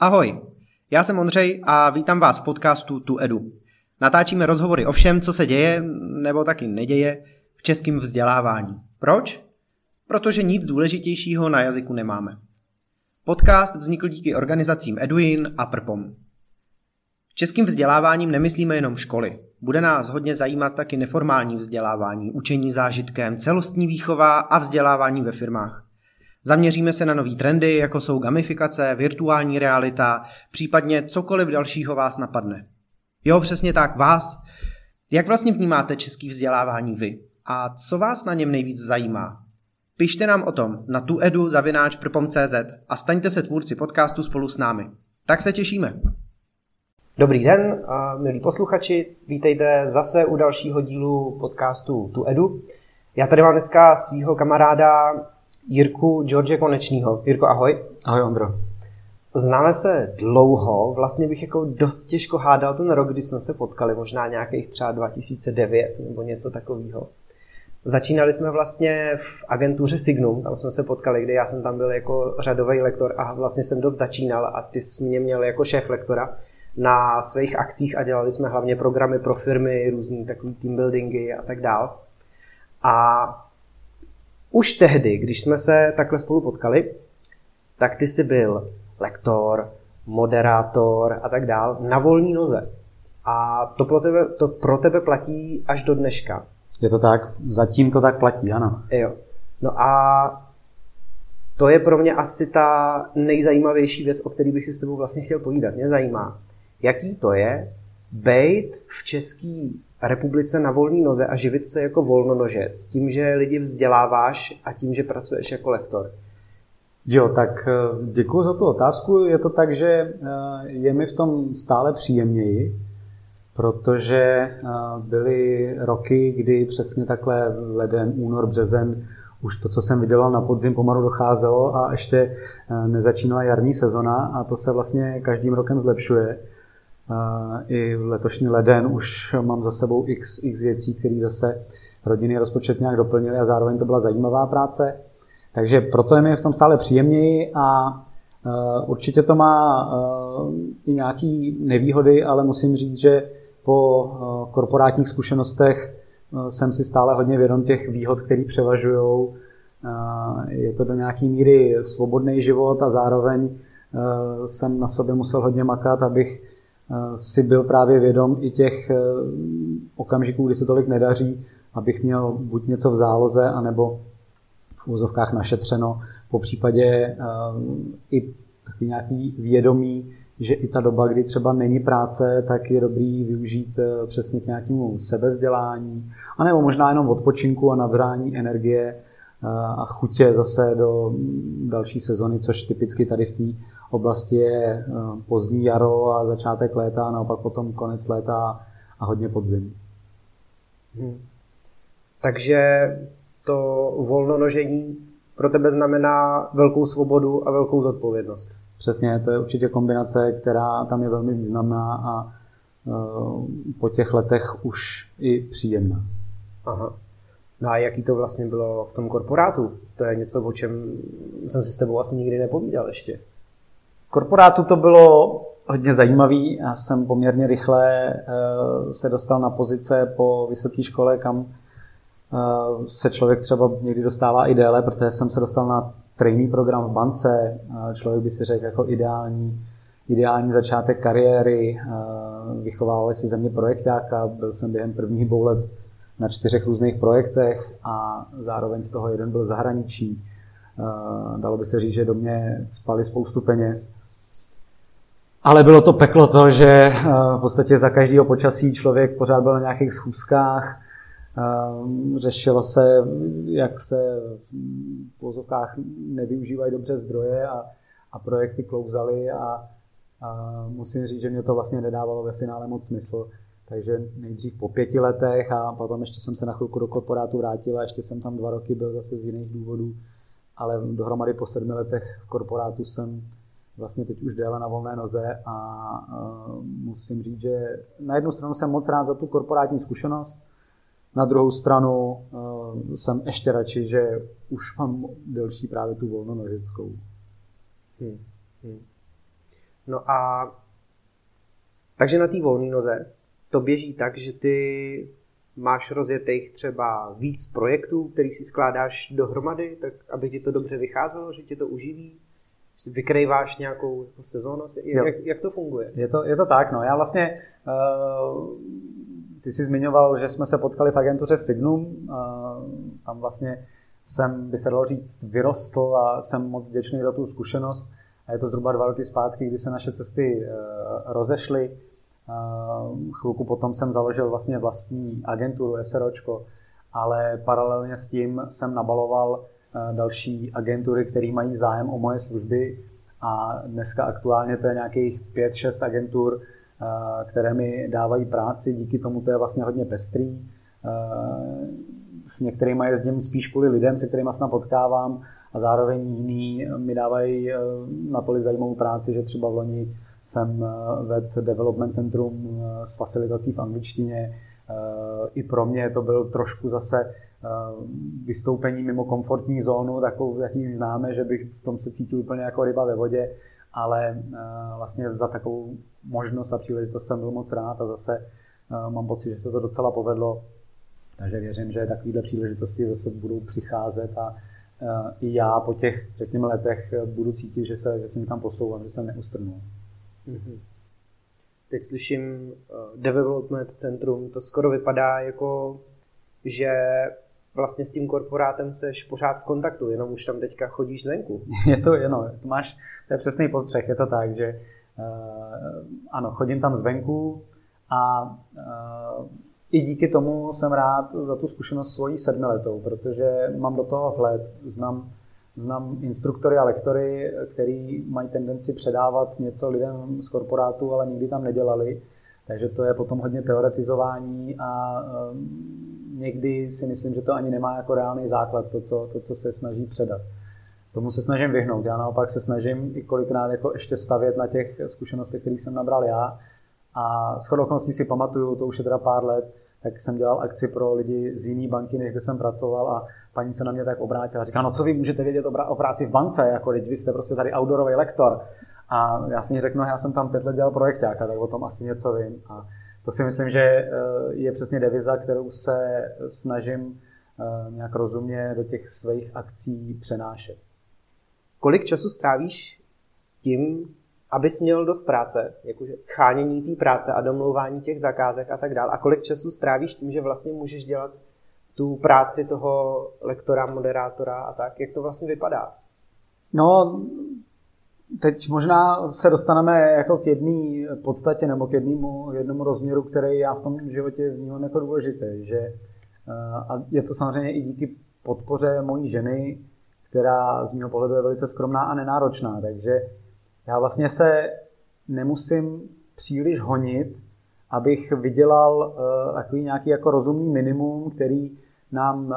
Ahoj, já jsem Ondřej a vítám vás v podcastu Tu Edu. Natáčíme rozhovory o všem, co se děje, nebo taky neděje, v českém vzdělávání. Proč? Protože nic důležitějšího na jazyku nemáme. Podcast vznikl díky organizacím Eduin a Prpom. Českým vzděláváním nemyslíme jenom školy. Bude nás hodně zajímat taky neformální vzdělávání, učení zážitkem, celostní výchova a vzdělávání ve firmách. Zaměříme se na nové trendy, jako jsou gamifikace, virtuální realita, případně cokoliv dalšího vás napadne. Jo, přesně tak, vás. Jak vlastně vnímáte český vzdělávání vy? A co vás na něm nejvíc zajímá? Pište nám o tom na tuedu zavináč a staňte se tvůrci podcastu spolu s námi. Tak se těšíme. Dobrý den, milí posluchači, vítejte zase u dalšího dílu podcastu Tu Edu. Já tady mám dneska svého kamaráda Jirku George Konečního. Jirko, ahoj. Ahoj, Ondro. Známe se dlouho, vlastně bych jako dost těžko hádal ten rok, kdy jsme se potkali, možná nějakých třeba 2009 nebo něco takového. Začínali jsme vlastně v agentuře Signum, tam jsme se potkali, kdy já jsem tam byl jako řadový lektor a vlastně jsem dost začínal a ty jsi mě měl jako šéf lektora na svých akcích a dělali jsme hlavně programy pro firmy, různý takový team buildingy a tak dál. A už tehdy, když jsme se takhle spolu potkali, tak ty jsi byl lektor, moderátor a tak dál na volné noze. A to pro, tebe, to pro tebe platí až do dneška. Je to tak, zatím to tak platí, ano. Jo. No a to je pro mě asi ta nejzajímavější věc, o které bych si s tebou vlastně chtěl povídat. Mě zajímá, jaký to je být v České republice na volné noze a živit se jako volnonožec, tím, že lidi vzděláváš a tím, že pracuješ jako lektor. Jo, tak eh, děkuji za tu otázku. Je to tak, že eh, je mi v tom stále příjemněji, protože eh, byly roky, kdy přesně takhle leden, únor, březen už to, co jsem vydělal na podzim, pomalu docházelo a ještě nezačínala jarní sezona a to se vlastně každým rokem zlepšuje. I letošní leden už mám za sebou x, x věcí, které zase rodiny rozpočet nějak doplnily a zároveň to byla zajímavá práce. Takže proto je mi v tom stále příjemněji a určitě to má i nějaké nevýhody, ale musím říct, že po korporátních zkušenostech jsem si stále hodně vědom těch výhod, které převažují. Je to do nějaké míry svobodný život a zároveň jsem na sobě musel hodně makat, abych si byl právě vědom i těch eh, okamžiků, kdy se tolik nedaří, abych měl buď něco v záloze, anebo v úzovkách našetřeno, po případě eh, i taky nějaký vědomí, že i ta doba, kdy třeba není práce, tak je dobrý využít eh, přesně k nějakému sebezdělání, anebo možná jenom odpočinku a nabrání energie a chutě zase do další sezony, což typicky tady v té oblasti je eh, pozdní jaro a začátek léta, a naopak potom konec léta a hodně podzim. Hmm. Takže to volnonožení pro tebe znamená velkou svobodu a velkou zodpovědnost. Přesně, to je určitě kombinace, která tam je velmi významná a eh, po těch letech už i příjemná. Aha. No a jaký to vlastně bylo v tom korporátu? To je něco, o čem jsem si s tebou asi nikdy nepovídal ještě. Korporátu to bylo hodně zajímavý. Já jsem poměrně rychle eh, se dostal na pozice po vysoké škole, kam eh, se člověk třeba někdy dostává i déle, protože jsem se dostal na trainee program v bance. Člověk by si řekl jako ideální, ideální začátek kariéry. Vychovávali si ze mě projektáka, byl jsem během prvních dvou let na čtyřech různých projektech a zároveň z toho jeden byl zahraničí. Eh, dalo by se říct, že do mě spali spoustu peněz. Ale bylo to peklo to, že eh, v podstatě za každého počasí člověk pořád byl na nějakých schůzkách, eh, řešilo se, jak se v pozovkách nevyužívají dobře zdroje a, a projekty klouzaly a, a musím říct, že mě to vlastně nedávalo ve finále moc smysl. Takže nejdřív po pěti letech a potom ještě jsem se na chvilku do korporátu vrátil a ještě jsem tam dva roky byl zase z jiných důvodů. Ale dohromady po sedmi letech v korporátu jsem vlastně teď už déle na volné noze a uh, musím říct, že na jednu stranu jsem moc rád za tu korporátní zkušenost, na druhou stranu uh, jsem ještě radši, že už mám delší právě tu volnonožeckou. Hmm. Hmm. No a takže na té volné noze to běží tak, že ty máš rozjetých třeba víc projektů, který si skládáš dohromady, tak aby ti to dobře vycházelo, že ti to uživí? Vykrejváš nějakou jako sezónnost? Jak, jak to funguje? Je to, je to tak, no. Já vlastně, uh, ty jsi zmiňoval, že jsme se potkali v agentuře Signum. Uh, tam vlastně jsem, by se dalo říct, vyrostl a jsem moc vděčný za tu zkušenost. A je to zhruba dva roky zpátky, kdy se naše cesty uh, rozešly. Chvilku potom jsem založil vlastně vlastní agenturu SROčko, ale paralelně s tím jsem nabaloval další agentury, které mají zájem o moje služby a dneska aktuálně to je nějakých 5-6 agentur, které mi dávají práci, díky tomu to je vlastně hodně pestrý. S některými jezdím spíš kvůli lidem, se kterými se potkávám a zároveň jiný mi dávají natolik zajímavou práci, že třeba v loni jsem eh, ved development centrum eh, s facilitací v angličtině. I pro mě to byl trošku zase vystoupení mimo komfortní zónu, takovou, jaký známe, že bych v tom se cítil úplně jako ryba ve vodě, ale vlastně za takovou možnost a příležitost jsem byl moc rád a zase mám pocit, že se to docela povedlo. Takže věřím, že takovéhle příležitosti zase budou přicházet a i já po těch, řekněme, letech budu cítit, že se, že se někam posouvám, že jsem neustrnul. Mm-hmm. Teď slyším uh, development centrum, to skoro vypadá jako, že vlastně s tím korporátem seš pořád v kontaktu, jenom už tam teďka chodíš zvenku. Je to, jenom, to máš, to je přesný postřeh, je to tak, že uh, ano, chodím tam zvenku a uh, i díky tomu jsem rád za tu zkušenost svojí sedmiletou, protože mám do toho vhled, znám Znám instruktory a lektory, který mají tendenci předávat něco lidem z korporátu, ale nikdy tam nedělali. Takže to je potom hodně teoretizování a um, někdy si myslím, že to ani nemá jako reálný základ, to, co, to, co se snaží předat. Tomu se snažím vyhnout. Já naopak se snažím i kolikrát jako ještě stavět na těch zkušenostech, které jsem nabral já. A s okolností si pamatuju, to už je teda pár let, tak jsem dělal akci pro lidi z jiné banky, než kde jsem pracoval a paní se na mě tak obrátila. Říká, no co vy můžete vědět o práci v bance, jako teď vy jste prostě tady outdoorový lektor. A já si řeknu, no, já jsem tam pět let dělal projektáka, tak o tom asi něco vím. A to si myslím, že eh, je přesně deviza, kterou se snažím eh, nějak rozumně do těch svých akcí přenášet. Kolik času strávíš tím, abys měl dost práce, jakože schánění té práce a domlouvání těch zakázek a tak dále. A kolik času strávíš tím, že vlastně můžeš dělat tu práci toho lektora, moderátora a tak? Jak to vlastně vypadá? No, teď možná se dostaneme jako k jedné podstatě nebo k jednému, jednomu rozměru, který já v tom životě vnímám jako důležitý. Že, eh, a je to samozřejmě i díky podpoře mojí ženy, která z mého pohledu je velice skromná a nenáročná. Takže já vlastně se nemusím příliš honit, abych vydělal uh, takový nějaký jako rozumný minimum, který nám uh,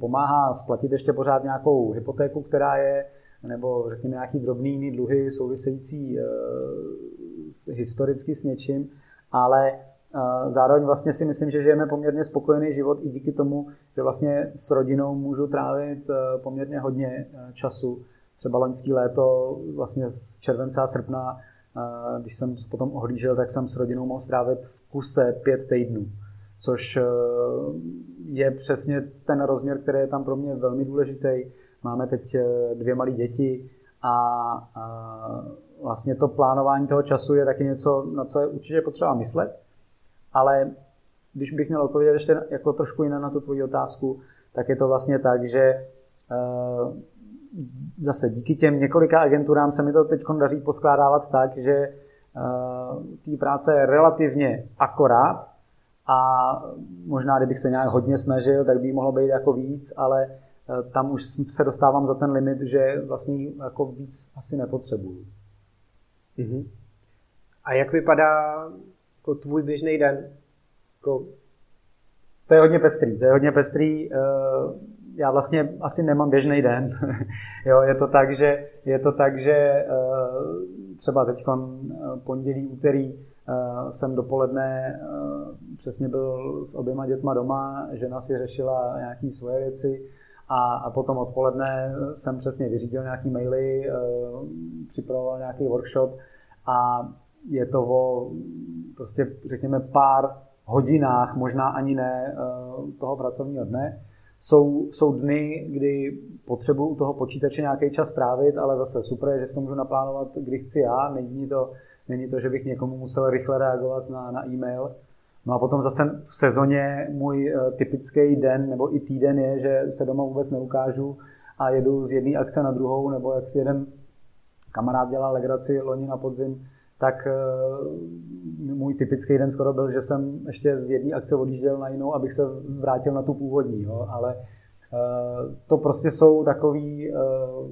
pomáhá splatit ještě pořád nějakou hypotéku, která je, nebo řekněme nějaký drobný jiný dluhy související uh, historicky s něčím, ale uh, zároveň vlastně si myslím, že žijeme poměrně spokojený život i díky tomu, že vlastně s rodinou můžu trávit uh, poměrně hodně času třeba loňský léto, vlastně z července a srpna, když jsem potom ohlížel, tak jsem s rodinou mohl strávit v kuse pět týdnů, což je přesně ten rozměr, který je tam pro mě velmi důležitý. Máme teď e, dvě malé děti a, a vlastně to plánování toho času je taky něco, na co je určitě potřeba myslet, ale když bych měl odpovědět ještě jako trošku jinak na tu tvoji otázku, tak je to vlastně tak, že e, zase díky těm několika agenturám se mi to teď daří poskládávat tak, že uh, té práce je relativně akorát a možná, kdybych se nějak hodně snažil, tak by mohlo být jako víc, ale tam už se dostávám za ten limit, že vlastně jako víc asi nepotřebuju. Mm-hmm. A jak vypadá jako tvůj běžný den? Jako... To je hodně pestrý. To je hodně pestrý. Uh, já vlastně asi nemám běžný den. jo, je to tak, že, je to tak, že eh, třeba teď eh, pondělí, úterý eh, jsem dopoledne přesně byl s oběma dětma doma, žena si řešila nějaké svoje věci a, potom odpoledne jsem přesně vyřídil nějaký maily, připravoval nějaký workshop a je to o prostě řekněme pár hodinách, možná ani ne eh, toho pracovního dne. Jsou, jsou dny, kdy potřebuji u toho počítače nějaký čas strávit, ale zase super je, že si to můžu naplánovat, kdy chci já. Není to, není to že bych někomu musel rychle reagovat na, na e-mail. No a potom zase v sezóně můj uh, typický den nebo i týden je, že se doma vůbec neukážu a jedu z jedné akce na druhou, nebo jak si jeden kamarád dělal legraci loni na podzim, tak uh, můj typický den skoro byl, že jsem ještě z jedné akce odjížděl na jinou, abych se vrátil na tu původní. Jo? Ale uh, to prostě jsou takové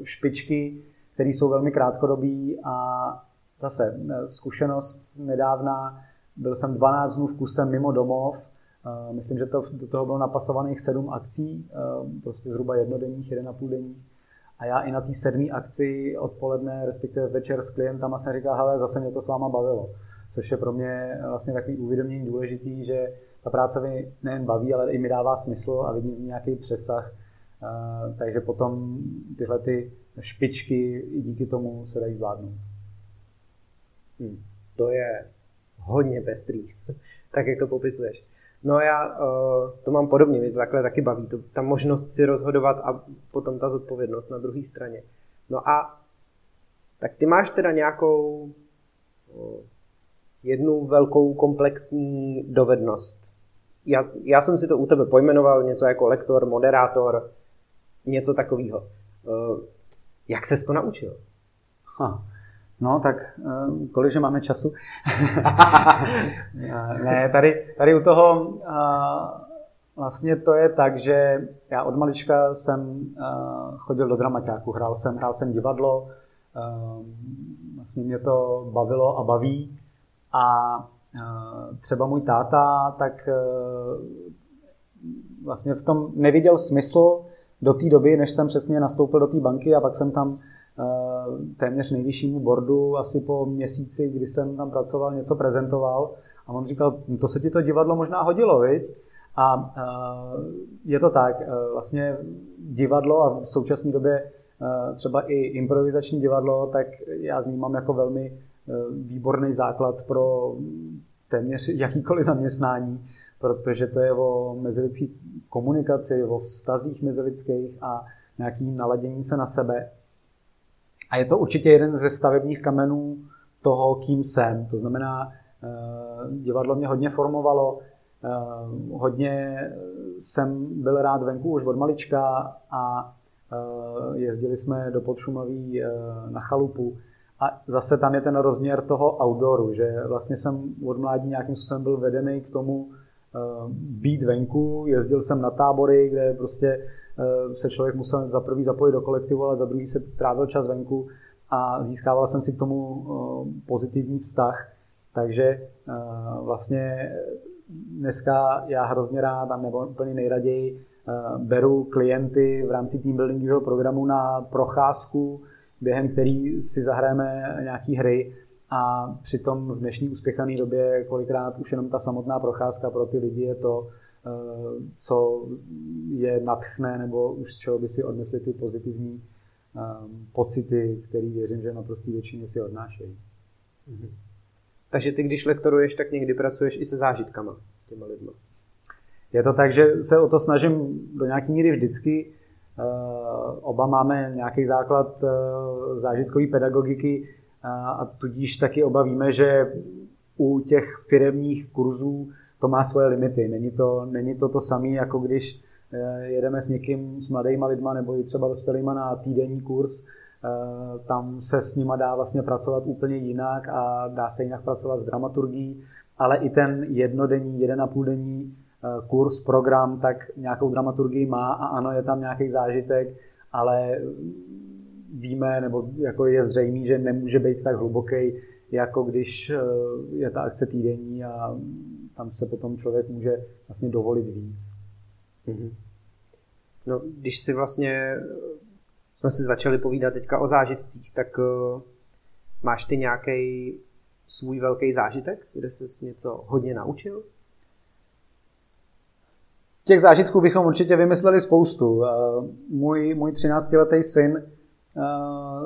špičky, které jsou velmi krátkodobí a zase zkušenost nedávná, byl jsem 12 dnů v kuse mimo domov, myslím, že to, do toho bylo napasovaných 7 akcí, prostě zhruba jednodenních, 1,5 denních. A já i na té sedmé akci odpoledne, respektive večer s klientama jsem říkal, hele, zase mě to s váma bavilo. Což je pro mě vlastně takový uvědomění důležitý, že ta práce mi nejen baví, ale i mi dává smysl a vidím nějaký přesah. Takže potom tyhle ty špičky i díky tomu se dají zvládnout. Hmm. To je hodně pestrý, tak jak to popisuješ. No já uh, to mám podobně, mě to takhle taky baví, to, ta možnost si rozhodovat a potom ta zodpovědnost na druhé straně. No a tak ty máš teda nějakou uh, jednu velkou komplexní dovednost. Já, já jsem si to u tebe pojmenoval něco jako lektor, moderátor, něco takového. Uh, jak ses to naučil? Ha. No, tak eh, kolik, že máme času? ne, tady, tady u toho vlastně to je tak, že já od malička jsem chodil do dramaťáku, hrál jsem, hrál jsem divadlo, vlastně mě to bavilo a baví a třeba můj táta tak vlastně v tom neviděl smysl do té doby, než jsem přesně nastoupil do té banky a pak jsem tam Eh, téměř nejvyššímu bordu asi po měsíci, kdy jsem tam pracoval, něco prezentoval a on říkal, no to se ti to divadlo možná hodilo, viď? A eh, je to tak, eh, vlastně divadlo a v současné době třeba i improvizační divadlo, tak já vnímám jako velmi výborný základ pro téměř jakýkoliv zaměstnání, protože to je o mezilidské komunikaci, o vztazích mezilidských a nějakým naladění se na sebe. A je to určitě jeden ze stavebních kamenů toho, kým jsem. To znamená, eh, divadlo mě hodně formovalo, eh, hodně jsem byl rád venku už od malička a eh, jezdili jsme do Podšumaví na chalupu. A zase tam je ten rozměr toho outdooru, že vlastně jsem od mládí nějakým způsobem byl vedený k tomu být venku, jezdil jsem na tábory, kde prostě Eh, se člověk musel za prvý zapojit do kolektivu, ale za druhý se trávil čas venku a získával jsem si k tomu eh, pozitivní vztah. Takže eh, vlastně dneska já hrozně rád, a nebo úplně nejraději, beru klienty v rámci team buildingového programu na procházku, během který si zahrajeme nějaký hry a přitom v dnešní uspěchané době kolikrát už jenom ta samotná procházka pro ty lidi je to, Eh, co je natchne, nebo už z čeho by si odnesli ty pozitivní um, pocity, které věřím, že naprostý většině si odnášejí. Mhm. Takže ty, když lektoruješ, tak někdy pracuješ i se zážitkama s těma lidmi. Je to tak, že se o to snažím do nějaké míry vždycky. Uh, oba máme nějaký základ zážitkové pedagogiky uh, a tudíž taky oba víme, že u těch firemních kurzů to má svoje limity. Není to, není to to samé, jako když eh, jedeme s někým, s mladýma lidma nebo i třeba dospělýma na týdenní kurz, eh, tam se s nima dá vlastně pracovat úplně jinak a dá se jinak pracovat s dramaturgií, ale i ten jednodenní, jeden a půl denní eh, kurz, program, tak nějakou dramaturgii má a ano, je tam nějaký zážitek, ale víme, nebo jako je zřejmé, že nemůže být tak hluboký, jako když je ta akce týdenní a tam se potom člověk může vlastně dovolit víc. Mm-hmm. No, když si vlastně jsme si začali povídat teďka o zážitcích, tak uh, máš ty nějaký svůj velký zážitek, kde jsi něco hodně naučil? Těch zážitků bychom určitě vymysleli spoustu. Uh, můj, můj 13-letý syn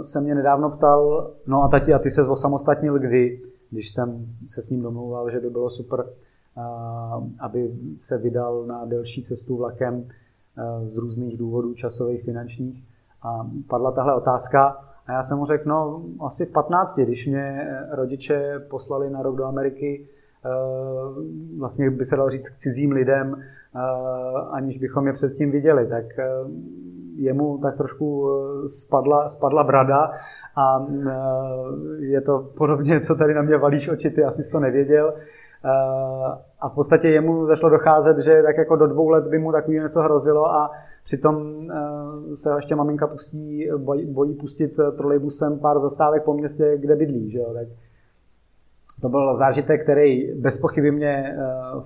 se mě nedávno ptal, no a tati, a ty se osamostatnil kdy? Když jsem se s ním domlouval, že by bylo super, aby se vydal na delší cestu vlakem z různých důvodů časových, finančních. A padla tahle otázka a já jsem mu řekl, no asi v 15, když mě rodiče poslali na rok do Ameriky, vlastně by se dalo říct k cizím lidem, aniž bychom je předtím viděli, tak jemu tak trošku eh, spadla, spadla brada a eh, je to podobně, co tady na mě valíš oči, ty asi to nevěděl. Eh, a v podstatě jemu začalo docházet, že tak jako do dvou let by mu takový něco hrozilo a přitom se ještě maminka pustí, bojí, bojí pustit trolejbusem pár zastávek po městě, kde bydlí. Že jo? Tak to byl zážitek, který bez pochyby mě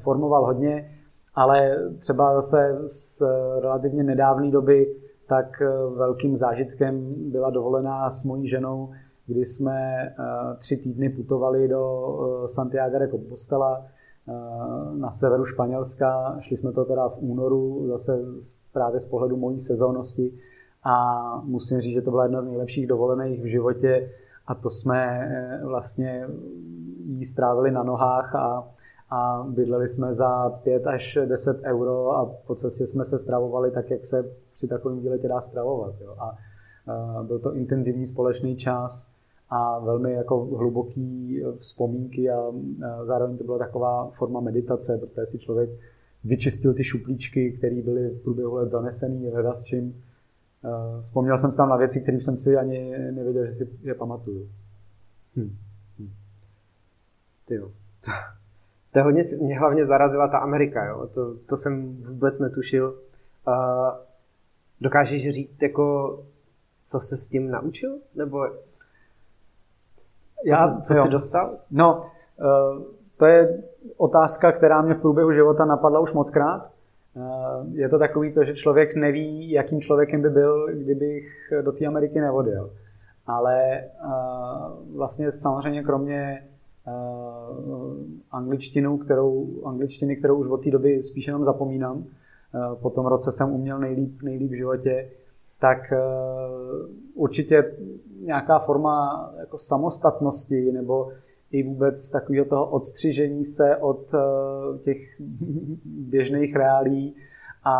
formoval hodně, ale třeba zase z relativně nedávné doby tak eh, velkým zážitkem byla dovolená s mojí ženou, kdy jsme eh, tři týdny putovali do eh, Santiago de Compostela na severu Španělska. Šli jsme to teda v únoru, zase právě z pohledu mojí sezónnosti a musím říct, že to byla jedna z nejlepších dovolených v životě a to jsme vlastně jí strávili na nohách a, a bydleli jsme za 5 až 10 euro a po cestě jsme se stravovali tak, jak se při takovém výletě dá stravovat. Jo. A byl to intenzivní společný čas a velmi jako hluboký vzpomínky a zároveň to byla taková forma meditace, protože si člověk vyčistil ty šuplíčky, které byly v průběhu let zanesený, hledat s čím. Vzpomněl jsem si tam na věci, které jsem si ani nevěděl, že si je pamatuju. Hm. Hm. Ty jo. To je hodně, mě hlavně zarazila ta Amerika, jo. To, to jsem vůbec netušil. Uh, Dokážeš říct, jako, co se s tím naučil? Nebo co, Já, jsi, co jsi dostal? No, uh, to je otázka, která mě v průběhu života napadla už moc krát. Uh, je to takový to, že člověk neví, jakým člověkem by byl, kdybych do té Ameriky nevodil. Ale uh, vlastně samozřejmě kromě angličtinu, kterou, angličtiny, kterou už od té doby spíš jenom zapomínám, Eh, po tom roce jsem uměl nejlíp, nejlíp v životě, tak eh, určitě nějaká forma jako samostatnosti nebo i vůbec takového toho odstřižení se od eh, těch běžných reálí a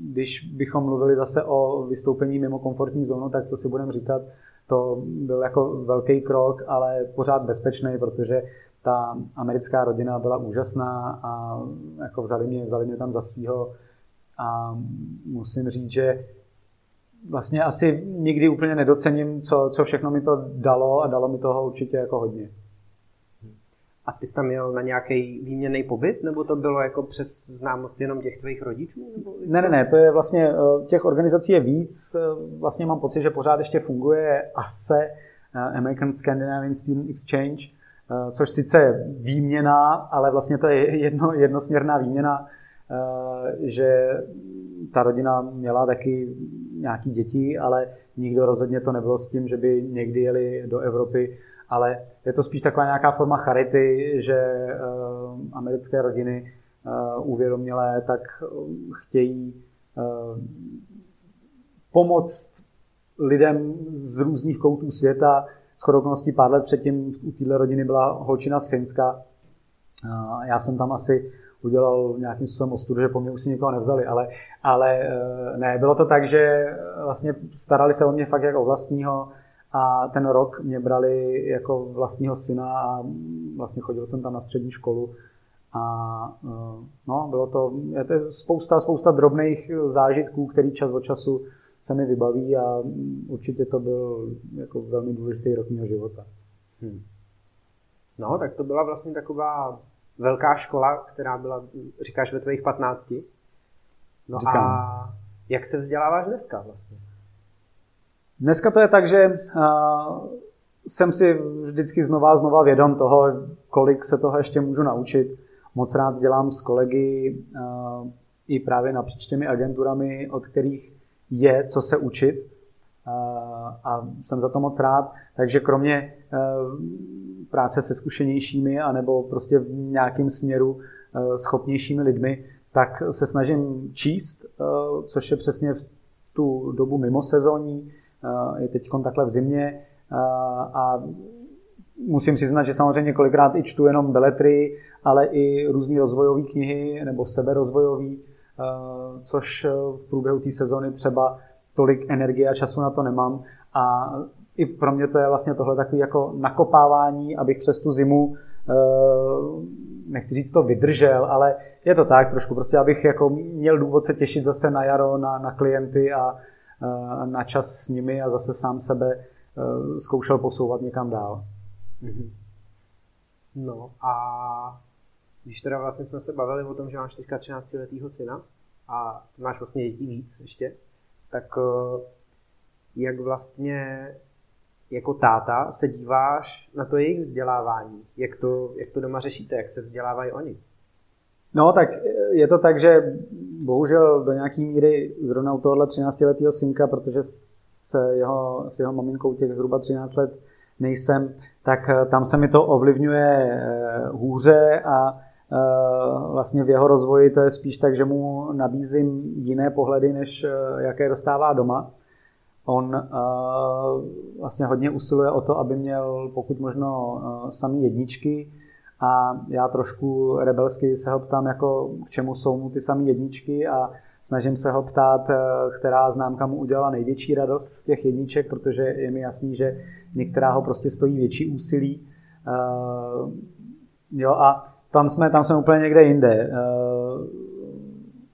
když bychom mluvili zase o vystoupení mimo komfortní zónu, tak co si budeme říkat, to byl jako velký krok, ale pořád bezpečný, protože ta americká rodina byla úžasná a jako vzali mě, vzali mě tam za svého a musím říct, že vlastně asi nikdy úplně nedocením, co, co všechno mi to dalo a dalo mi toho určitě jako hodně. A ty jsi tam měl na nějaký výměný pobyt, nebo to bylo jako přes známost jenom těch tvých rodičů? Nebo... Ne, ne, ne, to je vlastně, eh, těch organizací je víc. Eh, vlastně mám pocit, že pořád ještě funguje ASE, eh, American Scandinavian Student Exchange, což sice je výměna, ale vlastně to je jedno, jednosměrná výměna, že ta rodina měla taky nějaký děti, ale nikdo rozhodně to nebylo s tím, že by někdy jeli do Evropy, ale je to spíš taková nějaká forma charity, že eh, americké rodiny uvědomělé tak chtějí pomoct lidem z různých koutů světa, Shodou okolností pár let předtím u téhle rodiny byla holčina z Finska. Já jsem tam asi udělal nějakým způsobem ostudu, že po mně už si nikoho nevzali, ale, ale ne, bylo to tak, že vlastně starali se o mě fakt jako o vlastního a ten rok mě brali jako vlastního syna a vlastně chodil jsem tam na střední školu a e, no, bylo to, je to spousta, spousta drobných zážitků, který čas od času se mi vybaví a určitě to byl jako velmi důležitý rok mého života. Hmm. No, tak to byla vlastně taková velká škola, která byla, říkáš, ve tvých 15. No Říkám. a jak se vzděláváš dneska vlastně? Dneska to je tak, že jsem si vždycky znova a znova vědom toho, kolik se toho ještě můžu naučit. Moc rád dělám s kolegy i právě napříč těmi agenturami, od kterých je, co se učit a jsem za to moc rád. Takže kromě práce se zkušenějšími anebo prostě v nějakém směru schopnějšími lidmi, tak se snažím číst, což je přesně v tu dobu mimo sezóní, je teď takhle v zimě a musím přiznat, že samozřejmě kolikrát i čtu jenom beletry, ale i různé rozvojové knihy nebo seberozvojové, což v průběhu té sezóny třeba tolik energie a času na to nemám. A i pro mě to je vlastně tohle takový jako nakopávání, abych přes tu zimu nechci říct to vydržel, ale je to tak trošku, prostě abych jako měl důvod se těšit zase na jaro, na, na klienty a na čas s nimi a zase sám sebe uh, zkoušel posouvat někam dál. Mm-hmm. No a když teda vlastně jsme se bavili o tom, že máš teďka 13 letýho syna a máš vlastně dětí víc ještě, tak uh, jak vlastně jako táta se díváš na to jejich vzdělávání? Jak to, jak to doma řešíte? Jak se vzdělávají oni? No, tak je to tak, že bohužel do nějaký míry zrovna u tohohle 13-letého synka, protože s jeho, s jeho maminkou těch zhruba 13 let nejsem, tak eh, tam se mi to ovlivňuje eh, hůře a eh, vlastně v jeho rozvoji to je spíš tak, že mu nabízím jiné pohledy, než jaké dostává doma. On vlastně hodně usiluje o to, aby měl pokud možno samý jedničky a já trošku rebelsky se ho ptám, jako k čemu jsou mu ty samé jedničky a snažím se ho ptát, uh, která známka mu udělala největší radost z těch jedniček, protože je mi jasný, že některá ho prostě stojí větší úsilí. Uh, jo, a tam jsme, tam jsme úplně někde jinde. Uh,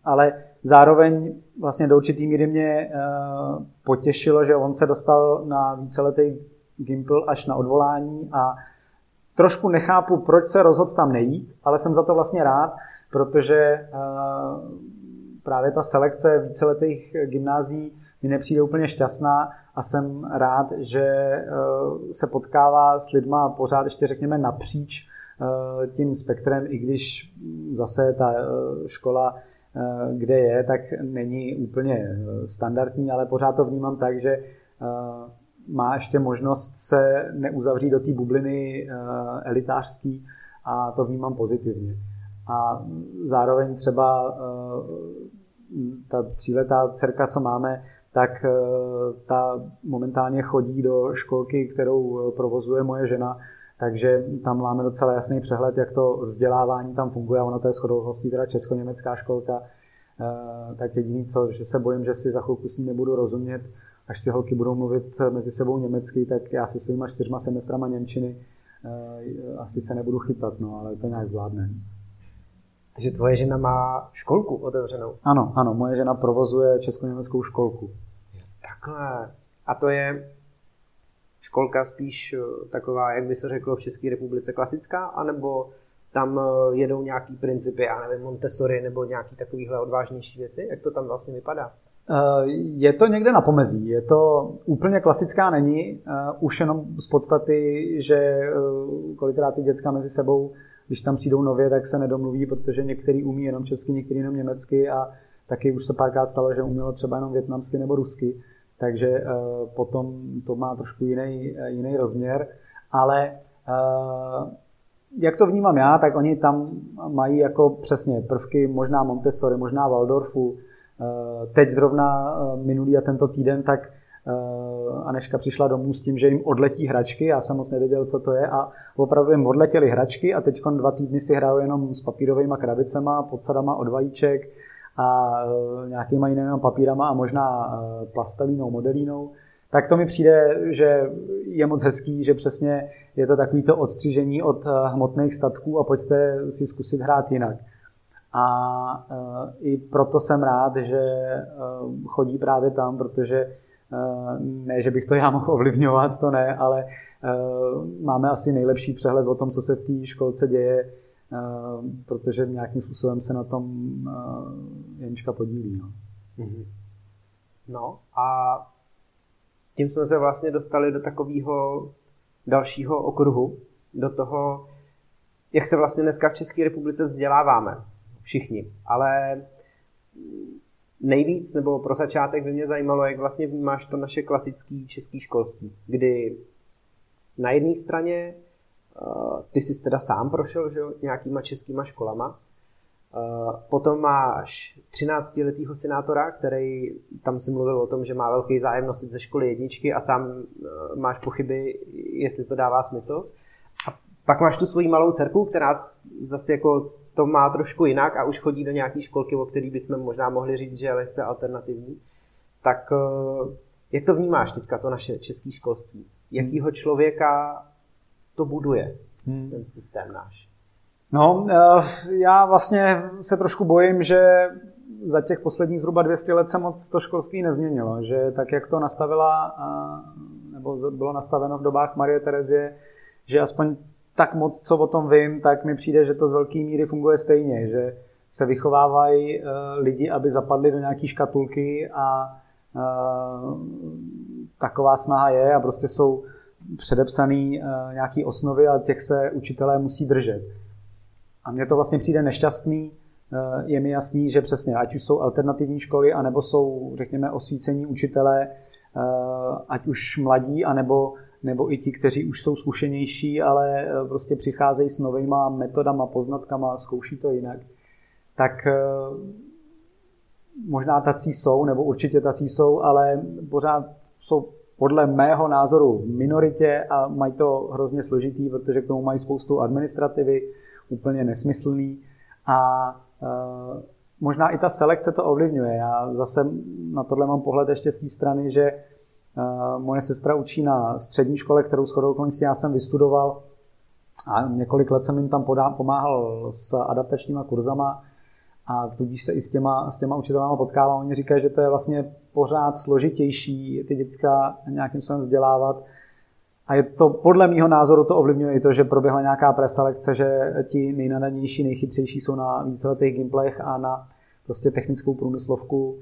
ale zároveň vlastně do určitý míry mě uh, potěšilo, že on se dostal na víceletý Gimple až na odvolání a trošku nechápu, proč se rozhodl tam nejít, ale jsem za to vlastně rád, protože uh, právě ta selekce víceletých gymnází mi nepřijde úplně šťastná a jsem rád, že uh, se potkává s lidma pořád ještě řekněme napříč uh, tím spektrem, i když zase ta škola Eh, kde je, tak není úplně eh, standardní, ale pořád to vnímám tak, že eh, má ještě možnost se neuzavřít do té bubliny elitářský a to vnímám pozitivně. A zároveň třeba ta tříletá dcerka, co máme, tak ta momentálně chodí do školky, kterou provozuje moje žena takže tam máme docela jasný přehled, jak to vzdělávání tam funguje. Ono to je shodou teda česko-německá školka. Eh, tak jediný co, že se bojím, že si za chvilku s ní nebudu rozumět, až si holky budou mluvit mezi sebou německy, tak já si svýma čtyřma semestrama Němčiny eh, asi se nebudu chytat, no, ale to nějak zvládne. Takže tvoje žena má školku otevřenou? Ano, ano, moje žena provozuje česko-německou školku. Takhle. A to je školka spíš eh, taková, jak by se řeklo v České republice, klasická, anebo tam eh, jedou nějaký principy, já nevím, Montessori nebo nějaký takovýhle odvážnější věci? Jak to tam vlastně vypadá? Eh, je to někde na pomezí. Je to úplně klasická není, už jenom z podstaty, že kolikrát ty děcka mezi sebou, když tam přijdou nově, tak se nedomluví, protože některý umí jenom česky, některý jenom německy a taky už se párkrát stalo, že umělo třeba jenom větnamsky nebo rusky takže eh, potom to má trošku jiný, eh, jiný rozměr, ale eh, jak to vnímám já, tak oni tam mají jako přesně prvky možná Montessori, možná Waldorfu. Teď zrovna minulý a tento týden, tak Aneška přišla domů s tím, že jim odletí hračky, já jsem moc nevěděl, co to je a opravdu jim odletěly hračky a teď dva týdny si hrajou jenom s papírovými krabicema, podsadama od vajíček, a nějakýma jinými papírama a možná plastelínou, modelínou, tak to mi přijde, že je moc hezký, že přesně je to takový to odstřižení od hmotných statků a pojďte si zkusit hrát jinak. A i proto jsem rád, že chodí právě tam, protože ne, že bych to já mohl ovlivňovat, to ne, ale máme asi nejlepší přehled o tom, co se v té školce děje, protože nějakým způsobem se na tom Janička podílí. No. Mm-hmm. no a tím jsme se vlastně dostali do takového dalšího okruhu, do toho, jak se vlastně dneska v České republice vzděláváme. Všichni. Ale nejvíc, nebo pro začátek by mě zajímalo, jak vlastně vnímáš to naše klasické české školství, kdy na jedné straně ty jsi teda sám prošel že, nějakýma českýma školama Potom máš 13-letého senátora, který tam si mluvil o tom, že má velký zájem nosit ze školy jedničky a sám máš pochyby, jestli to dává smysl. A pak máš tu svoji malou dcerku, která zase jako to má trošku jinak a už chodí do nějaké školky, o který bychom možná mohli říct, že je lehce alternativní. Tak jak to vnímáš teďka, to naše české školství? Jakýho člověka to buduje, hmm. ten systém náš? No, eh, já vlastně se trošku bojím, že za těch posledních zhruba 200 let se moc to školství nezměnilo, že tak, jak to nastavila, nebo bylo nastaveno v dobách Marie Terezie, že aspoň tak moc, co o tom vím, tak mi přijde, že to z velké míry funguje stejně, že se vychovávají eh, lidi, aby zapadli do nějaké škatulky a eh, taková snaha je a prostě jsou předepsaný nějaký osnovy a těch se učitelé musí držet. A mně to vlastně přijde nešťastný. Eh, je mi jasný, že přesně, ať už jsou alternativní školy, anebo jsou, řekněme, osvícení učitelé, eh, ať už mladí, anebo nebo i ti, kteří už jsou zkušenější, ale eh, prostě přicházejí s novýma metodama, poznatkama, zkouší to jinak, tak možná tací jsou, nebo určitě tací jsou, ale pořád jsou podle mého názoru v minoritě a mají to hrozně složitý, protože k tomu mají spoustu administrativy, úplně nesmyslný a e, možná i ta selekce to ovlivňuje. Já zase na tohle mám pohled ještě z té strany, že moje sestra učí na střední škole, kterou shodou okolností já jsem vystudoval a několik let jsem jim tam podá, pomáhal s adaptačníma kurzama a tudíž se i s těma, s těma učitelama potkávám. Oni říkají, že to je vlastně pořád složitější ty děcka nějakým způsobem vzdělávat, a je to, podle mého názoru to ovlivňuje i to, že proběhla nějaká preselekce, že ti nejnadanější, nejchytřejší jsou na víceletých gimplech a na prostě technickou průmyslovku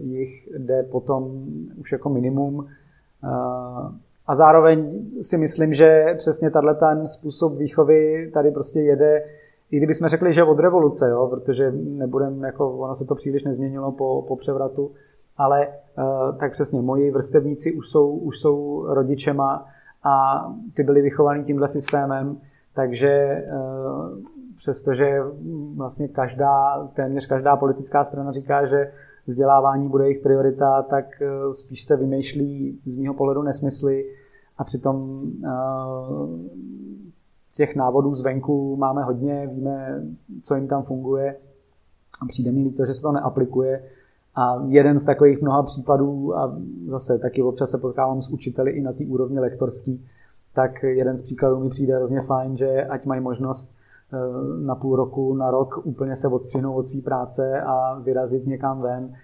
jich jde potom už jako minimum. Uh, a zároveň si myslím, že přesně tahle ten způsob výchovy tady prostě jede, i kdybychom řekli, že od revoluce, jo, protože nebudem, jako ono se to příliš nezměnilo po, po převratu, ale eh, tak přesně, moji vrstevníci už jsou, už jsou rodičema a ty byli vychovaní tímhle systémem, takže eh, přestože vlastně každá, téměř každá politická strana říká, že vzdělávání bude jejich priorita, tak eh, spíš se vymýšlí z mého pohledu nesmysly a přitom těch návodů zvenku máme hodně, víme, co jim tam funguje. A přijde mi líto, že se to neaplikuje. A jeden z takových mnoha případů, a zase taky občas se potkávám s učiteli i na té úrovni lektorský, tak jeden z příkladů mi přijde hrozně fajn, že ať mají možnost eh, na půl roku, na rok úplně se odstřihnout od své práce a vyrazit někam ven.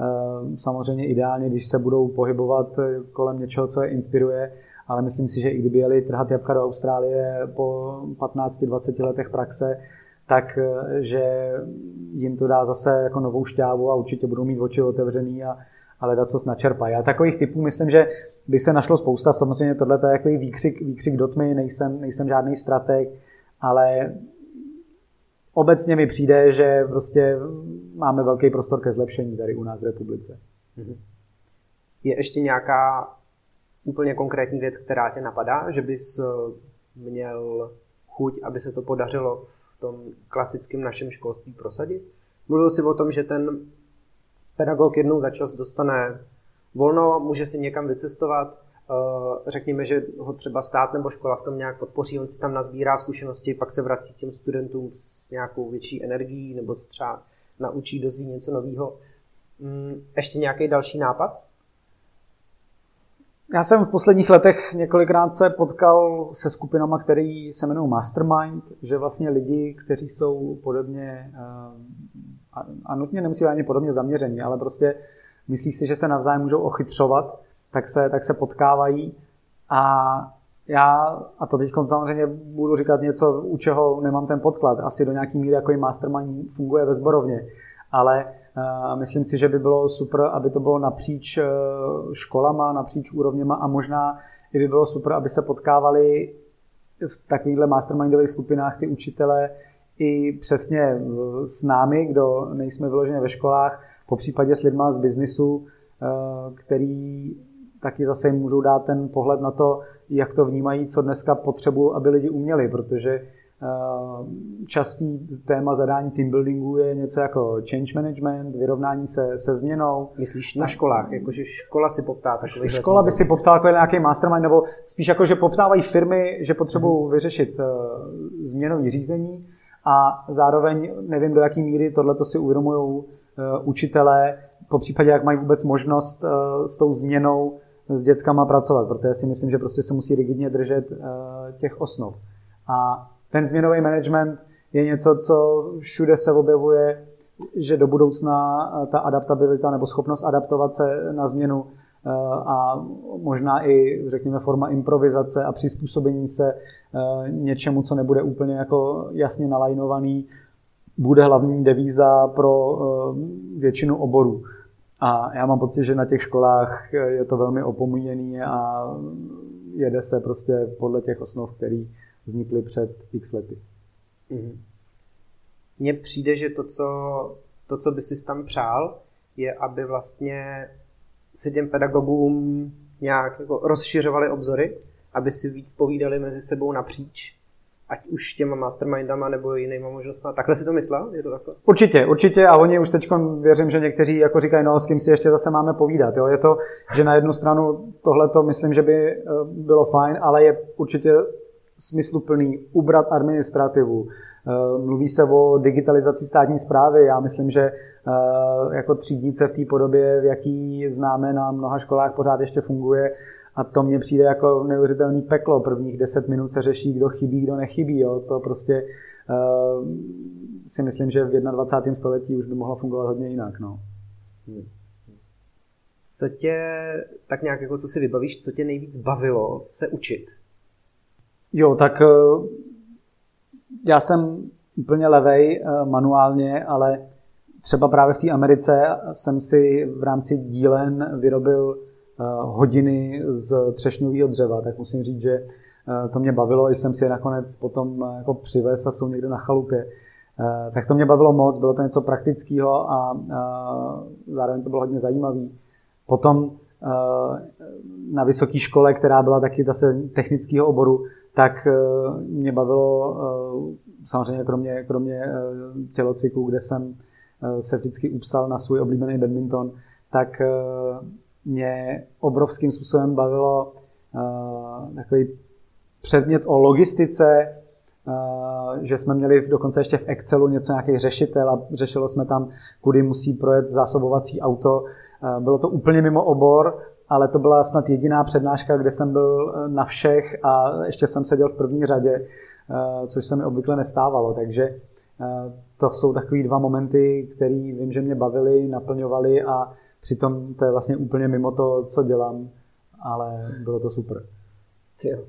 Eh, samozřejmě ideálně, když se budou pohybovat kolem něčeho, co je inspiruje, ale myslím si, že i kdyby jeli trhat jabka do Austrálie po 15-20 letech praxe, tak eh, že jim to dá zase jako novou šťávu a určitě budou mít oči otevřený a, a hledat, co snačerpají. A takových typů myslím, že by se našlo spousta. Samozřejmě tohle je jako výkřik, výkřik do tmy, nejsem, nejsem žádný strateg, ale obecně mi přijde, že prostě máme velký prostor ke zlepšení tady u nás v republice. Mhm. Je ještě nějaká úplně konkrétní věc, která tě napadá, že bys eh, měl chuť, aby se to podařilo tom klasickém našem školství prosadit. Mluvil si o tom, že ten pedagog jednou za čas dostane volno, může si někam vycestovat, řekněme, že ho třeba stát nebo škola v tom nějak podpoří, on si tam nazbírá zkušenosti, pak se vrací k těm studentům s nějakou větší energií nebo se třeba naučí, dozví něco nového. Mm, ještě nějaký další nápad? Já jsem v posledních letech několikrát se potkal se skupinama, které se jmenují Mastermind, že vlastně lidi, kteří jsou podobně, eh, a nutně nemusí ani podobně zaměření, ale prostě myslí si, že se navzájem můžou ochytřovat, tak se, tak se potkávají. A já, a to teď samozřejmě budu říkat něco, u čeho nemám ten podklad, asi do nějaký míry jako i Mastermind funguje ve zborovně, ale Myslím si, že by bylo super, aby to bylo napříč eh, školama, napříč úrovněma a možná i by bylo super, aby se potkávali v takovýchhle mastermindových skupinách ty učitele i přesně s námi, kdo nejsme vyloženě ve školách, po případě s lidma z biznisu, eh, který taky zase jim můžou dát ten pohled na to, jak to vnímají, co dneska potřebují, aby lidi uměli, protože častý téma zadání team buildingu je něco jako change management, vyrovnání se se změnou. Myslíš na školách, jakože škola si poptá takový Škola by si poptala jako nějaký mastermind, nebo spíš jako, že poptávají firmy, že potřebují hmm. vyřešit uh, změnový řízení a zároveň nevím, do jaké míry tohle si uvědomují uh, učitelé, po případě, jak mají vůbec možnost s tou změnou s dětskama pracovat, protože si myslím, že prostě se musí rigidně držet uh, těch osnov. A ten změnový management je něco, co všude se objevuje, že do budoucna uh, ta adaptabilita nebo schopnost adaptovat se na změnu uh, a možná i, řekněme, forma improvizace a přizpůsobení se něčemu, co nebude úplně jako jasně nalajnovaný, bude hlavní devíza pro většinu oborů. A já mám pocit, že na těch školách je to velmi opomíjený a jede se prostě podle těch osnov, které vznikly před x lety. Mm. Mně přijde, že to co, to, co by si tam přál, je, aby vlastně si těm pedagogům nějak jako rozšiřovali obzory, aby si víc povídali mezi sebou napříč ať už těma mastermindama nebo jinýma možnostmi. Takhle si to myslel? Je to takhle? Určitě, určitě a oni už teď věřím, že někteří jako říkají, no s kým si ještě zase máme povídat. Jo? Je to, že na jednu stranu tohle to myslím, že by eh, bylo fajn, ale je určitě smysluplný ubrat administrativu. Eh, mluví se o digitalizaci státní zprávy. Já myslím, že eh, jako třídnice v té podobě, v jaký známe na mnoha školách, pořád ještě funguje a to mně přijde jako neuvěřitelný peklo. Prvních deset minut se řeší, kdo chybí, kdo nechybí. Jo. To prostě uh, si myslím, že v 21. století už by mohlo fungovat hodně jinak. No. Hmm. Co tě, tak nějak jako co si vybavíš, co tě nejvíc bavilo se učit? Jo, tak uh, já jsem úplně levej uh, manuálně, ale třeba právě v té Americe jsem si v rámci dílen vyrobil hodiny z třešňového dřeva, tak musím říct, že eh, to mě bavilo, jsem si je nakonec potom eh, jako přivez a jsou někde na chalupě. Tak to mě bavilo moc, bylo to něco praktického a zároveň to bylo hodně zajímavé. Potom na vysoké škole, která byla taky zase technického oboru, tak mě bavilo samozřejmě kromě, kromě tělocviku, kde jsem se vždycky upsal na svůj oblíbený badminton, tak mě obrovským způsobem bavilo uh, takový předmět o logistice, uh, že jsme měli dokonce ještě v Excelu něco nějaký řešitel a řešilo jsme tam, kudy musí projet zásobovací auto. Uh, bylo to úplně mimo obor, ale to byla snad jediná přednáška, kde jsem byl na všech a ještě jsem seděl v první řadě, což se mi obvykle nestávalo. Takže to jsou takový dva momenty, které vím, že mě bavily, naplňovaly a Přitom to je vlastně úplně mimo to, co dělám, ale bylo to super. Jo.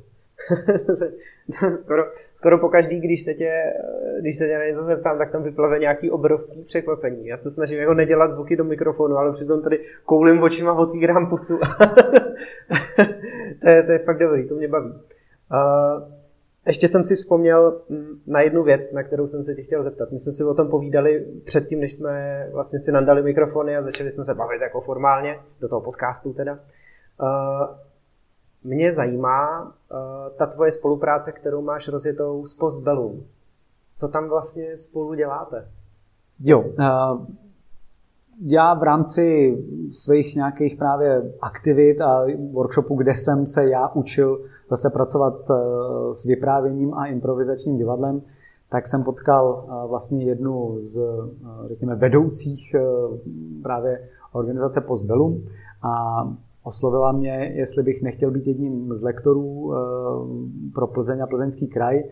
skoro, skoro po každý, když se tě, když se tě na něco zeptám, tak tam vyplave nějaký obrovský překvapení. Já se snažím jako nedělat zvuky do mikrofonu, ale přitom tady koulím očima, otvírám pusu. to, je, to je fakt dobrý, to mě baví. Uh, ještě jsem si vzpomněl mm, na jednu věc, na kterou jsem se tě chtěl zeptat. My jsme si o tom povídali předtím, než jsme vlastně si nandali mikrofony a začali jsme se bavit jako formálně, do toho podcastu teda. Uh, mě zajímá uh, ta tvoje spolupráce, kterou máš rozjetou s Postbellum. Co tam vlastně spolu děláte? Jo, uh, já v rámci svých nějakých právě aktivit a workshopů, kde jsem se já učil zase pracovat eh, s vyprávěním a improvizačním divadlem, tak jsem potkal eh, vlastně jednu z, eh, řekněme, vedoucích právě organizace Postbellum a oslovila mě, jestli bych nechtěl být jedním z lektorů pro Plzeň a Plzeňský kraj.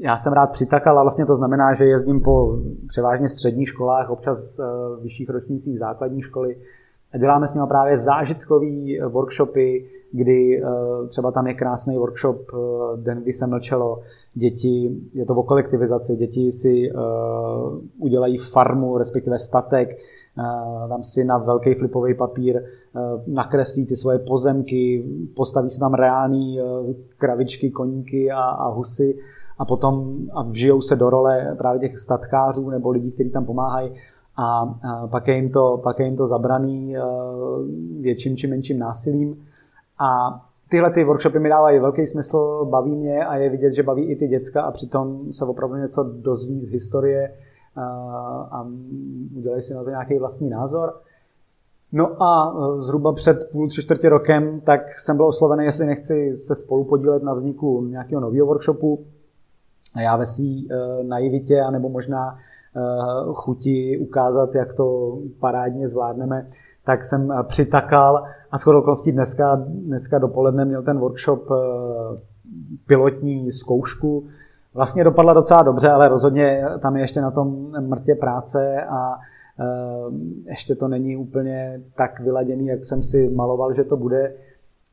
Já jsem rád přitakal a vlastně to znamená, že jezdím po převážně středních školách, občas vyšších ročnících základní školy. A děláme s nimi právě zážitkový workshopy, kdy eh, třeba tam je krásný workshop eh, Den, kdy se mlčelo, děti, je to o kolektivizaci, děti si udělají farmu, respektive statek, tam si na velký flipový papír nakreslí ty svoje pozemky, postaví se tam reální kravičky, koníky a, a husy a potom a vžijou se do role právě těch statkářů nebo lidí, kteří tam pomáhají a, pak, je jim to, pak je jim to zabraný uh, větším či menším násilím a tyhle ty workshopy mi dávají velký smysl, baví mě a je vidět, že baví i ty děcka a přitom se opravdu něco dozví z historie a, a udělají si na to nějaký vlastní názor. No a e, zhruba před půl, tři čtvrtě rokem, tak jsem byl oslovený, jestli nechci se spolu podílet na vzniku nějakého nového workshopu. A já ve své uh, naivitě, anebo možná uh, chuti ukázat, jak to parádně zvládneme, tak jsem přitakal a shodou okolností dneska, dneska dopoledne měl ten workshop pilotní zkoušku. Vlastně dopadla docela dobře, ale rozhodně tam je ještě na tom mrtě práce a ještě to není úplně tak vyladěný, jak jsem si maloval, že to bude,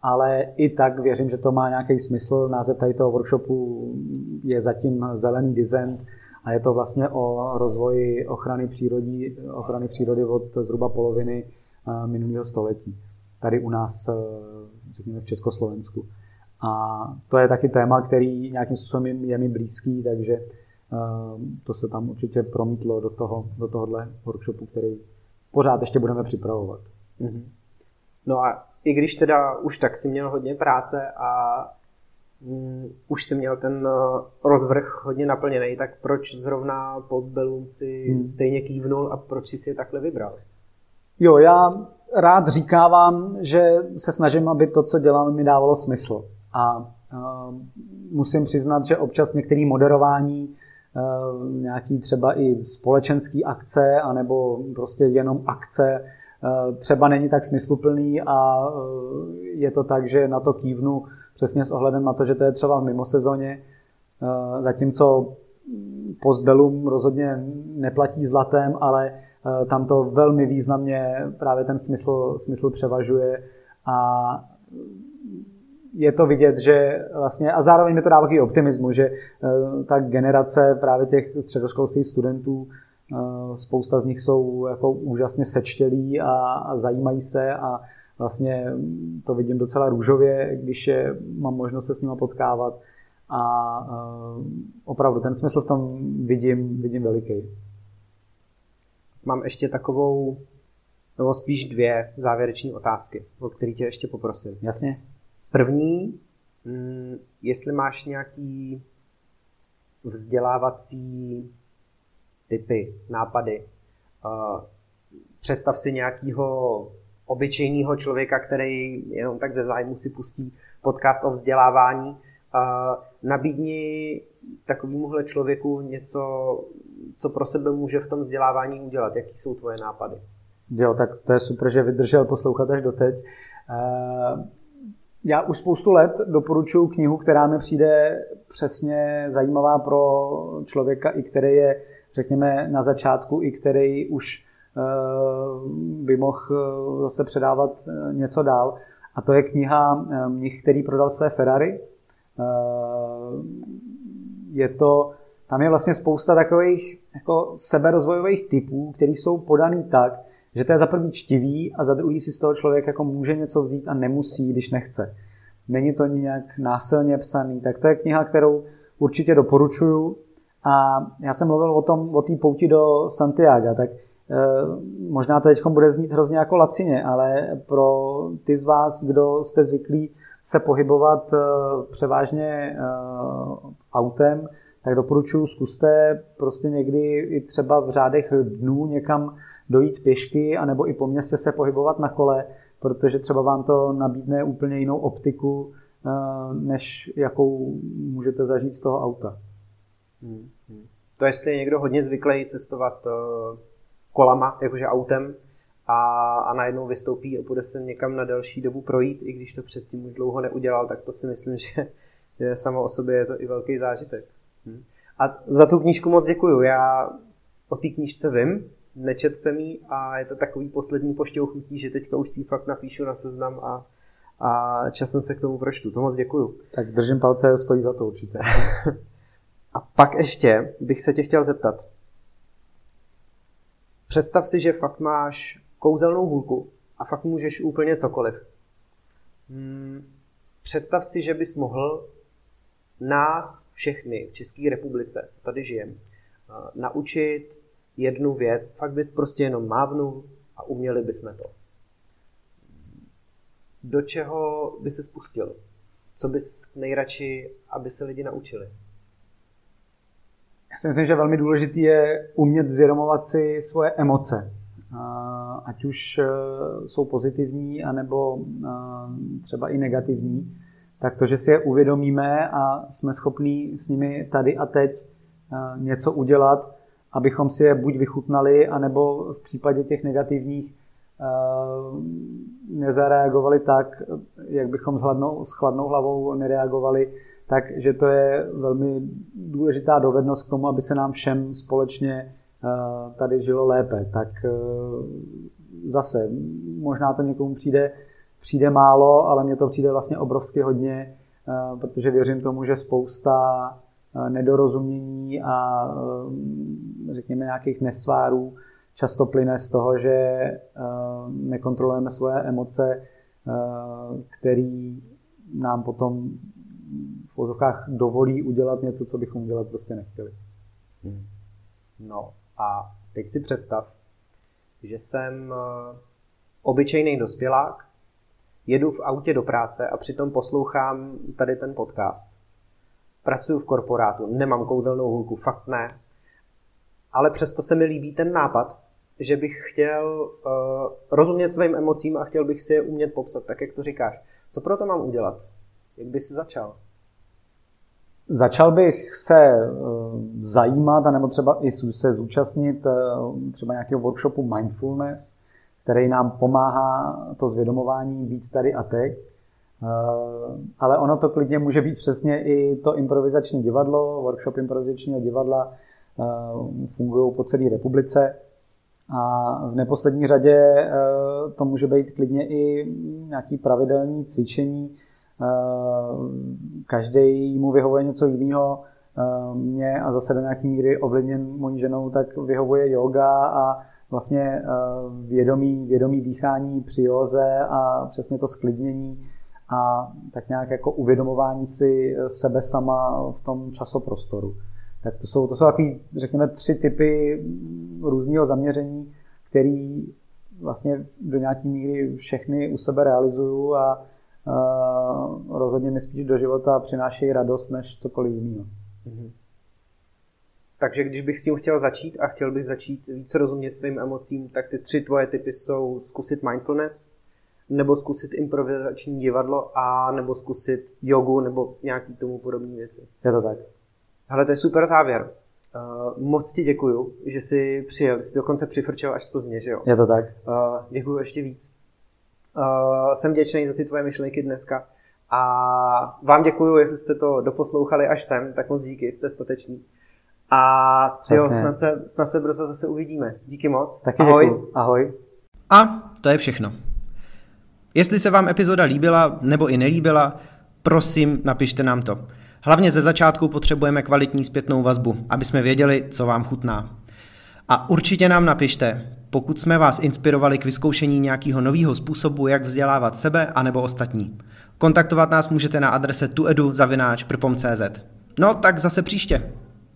ale i tak věřím, že to má nějaký smysl. Název tady toho workshopu je zatím zelený design a je to vlastně o rozvoji ochrany přírody, ochrany přírody od zhruba poloviny eh, minulého století. Tady u nás, eh, řekněme v Československu. A to je taky téma, který nějakým způsobem je mi blízký, takže Ehm, to se tam určitě promítlo do, toho, do tohohle workshopu, který pořád ještě budeme připravovat. Mm-hmm. No a i když teda už tak si měl hodně práce a mm, už si měl ten uh, rozvrh hodně naplněný, tak proč zrovna pod Belum si hmm. stejně kývnul a proč si je takhle vybral? Jo, já rád říkávám, že se snažím, aby to, co dělám, mi dávalo smysl. A uh, musím přiznat, že občas některé moderování Eh, nějaký třeba i společenský akce, anebo prostě jenom akce eh, třeba není tak smysluplný a eh, je to tak, že na to kývnu přesně s ohledem na to, že to je třeba v mimosezóně, zatímco postbellum rozhodně neplatí zlatem, ale tam to velmi významně právě ten smysl, smysl převažuje a je to vidět, že vlastně, a zároveň mi to dává takový optimismu, že eh, ta generace právě těch středoškolských studentů, eh, spousta z nich jsou jako úžasně sečtělí a, a zajímají se a vlastně to vidím docela růžově, když je, mám možnost se s nimi potkávat a uh, opravdu ten smysl v tom vidím, vidím veliký. Mám ještě takovou, nebo spíš dvě závěreční otázky, o které tě ještě poprosím. Jasně. První, mm, jestli máš nějaký vzdělávací typy, nápady. Představ si nějakého obyčejného člověka, který jenom tak ze zájmu si pustí podcast o vzdělávání. Nabídni takovémuhle člověku něco, co pro sebe může v tom vzdělávání udělat. Jaký jsou tvoje nápady? Jo, tak to je super, že vydržel poslouchat až doteď já už spoustu let doporučuji knihu, která mi přijde přesně zajímavá pro člověka, i který je, řekněme, na začátku, i který už eh, by mohl eh, zase předávat eh, něco dál. A to je kniha Mnich, který prodal své Ferrari. Je to, tam je vlastně spousta takových jako seberozvojových typů, které jsou podaný tak, že to je za první čtivý a za druhý si z toho člověk jako může něco vzít a nemusí, když nechce. Není to nějak násilně psaný, tak to je kniha, kterou určitě doporučuju. A já jsem mluvil o tom, o té pouti do Santiago, tak eh, možná to teď bude znít hrozně jako lacině, ale pro ty z vás, kdo jste zvyklí se pohybovat eh, převážně eh, autem, tak doporučuji, zkuste prostě někdy i třeba v řádech dnů někam dojít pěšky, anebo i po městě se pohybovat na kole, protože třeba vám to nabídne úplně jinou optiku, než jakou můžete zažít z toho auta. Hmm, hmm. To jestli je někdo hodně zvyklý cestovat eh, kolama, jakože autem, a, a najednou vystoupí a bude se někam na delší dobu projít, i když to předtím už dlouho neudělal, tak to si myslím, že, že samo o sobě je to i velký zážitek. Hmm. A za tu knížku moc děkuju. Já o té knížce vím, nečet jsem jí a je to takový poslední pošťouchnutí, že teďka už si fakt napíšu na seznam a, a časem se k tomu pročtu. To moc děkuju. Tak držím palce, stojí za to určitě. a pak ještě bych se tě chtěl zeptat. Představ si, že fakt máš kouzelnou hůlku a fakt můžeš úplně cokoliv. Hmm, představ si, že bys mohl nás všechny v České republice, co tady žijeme, naučit jednu věc, fakt bys prostě jenom mávnul a uměli bychom to. Do čeho by se spustil? Co bys nejradši, aby se lidi naučili? Já si myslím, že velmi důležité je umět zvědomovat si svoje emoce. Ať už e, jsou pozitivní, anebo e, třeba i negativní. Tak to, že si je uvědomíme a jsme schopní s nimi tady a teď e, něco udělat, abychom si je buď vychutnali, anebo v případě těch negativních nezareagovali tak, jak bychom s chladnou hlavou nereagovali, takže to je velmi důležitá dovednost k tomu, aby se nám všem společně tady žilo lépe. Tak zase, možná to někomu přijde, přijde málo, ale mně to přijde vlastně obrovsky hodně, protože věřím tomu, že spousta nedorozumění a řekněme nějakých nesvárů často plyne z toho, že eh, nekontrolujeme svoje emoce, eh, který nám potom v vozovkách dovolí udělat něco, co bychom udělat prostě nechtěli. Hmm. No a teď si představ, že jsem eh, obyčejný dospělák, jedu v autě do práce a přitom poslouchám tady ten podcast. Pracuji v korporátu, nemám kouzelnou hůlku, fakt ne. Ale přesto se mi líbí ten nápad, že bych chtěl uh, rozumět svým emocím a chtěl bych si je umět popsat, tak jak to říkáš. Co pro to mám udělat? Jak by si začal? Začal bych se uh, zajímat, anebo třeba i se zúčastnit uh, třeba nějakého workshopu mindfulness, který nám pomáhá to zvědomování být tady a teď. Ale ono to klidně může být přesně i to improvizační divadlo, workshop improvizačního divadla fungují po celé republice. A v neposlední řadě eh, to může být klidně i nějaký pravidelný cvičení. Eh, každý mu vyhovuje něco jiného. Eh, mě a zase do nějaký míry ovlivněn mojí ženou, tak vyhovuje yoga a vlastně vědomí, vědomí dýchání při józe a přesně to sklidnění a tak nějak jako uvědomování si sebe sama v tom časoprostoru. Tak to jsou, to jsou takový, řekněme, tři typy různého zaměření, který vlastně do nějaké míry všechny u sebe realizuju a rozhodně mi spíš do života přinášejí radost než cokoliv jiného. Mm-hmm. Takže když bych s tím chtěl začít a chtěl bych začít více rozumět svým emocím, tak ty tři tvoje typy jsou zkusit mindfulness, nebo zkusit improvizační divadlo a nebo zkusit jogu nebo nějaký tomu podobné věci. Je to tak. Ale to je super závěr. Uh, moc ti děkuju, že jsi přijel, jsi dokonce přifrčel až z Plzně, že jo? Je to tak. Uh, děkuju ještě víc. Uh, jsem vděčný za ty tvoje myšlenky dneska. A vám děkuju, jestli jste to doposlouchali až sem, tak moc díky, jste stateční. A jo, snad se, snad se brzo zase uvidíme. Díky moc. Taky Ahoj. Děkuju. Ahoj. A to je všechno. Jestli se vám epizoda líbila nebo i nelíbila, prosím, napište nám to. Hlavně ze začátku potřebujeme kvalitní zpětnou vazbu, aby jsme věděli, co vám chutná. A určitě nám napište, pokud jsme vás inspirovali k vyzkoušení nějakého nového způsobu, jak vzdělávat sebe anebo ostatní. Kontaktovat nás můžete na adrese tuedu.cz. No tak zase příště.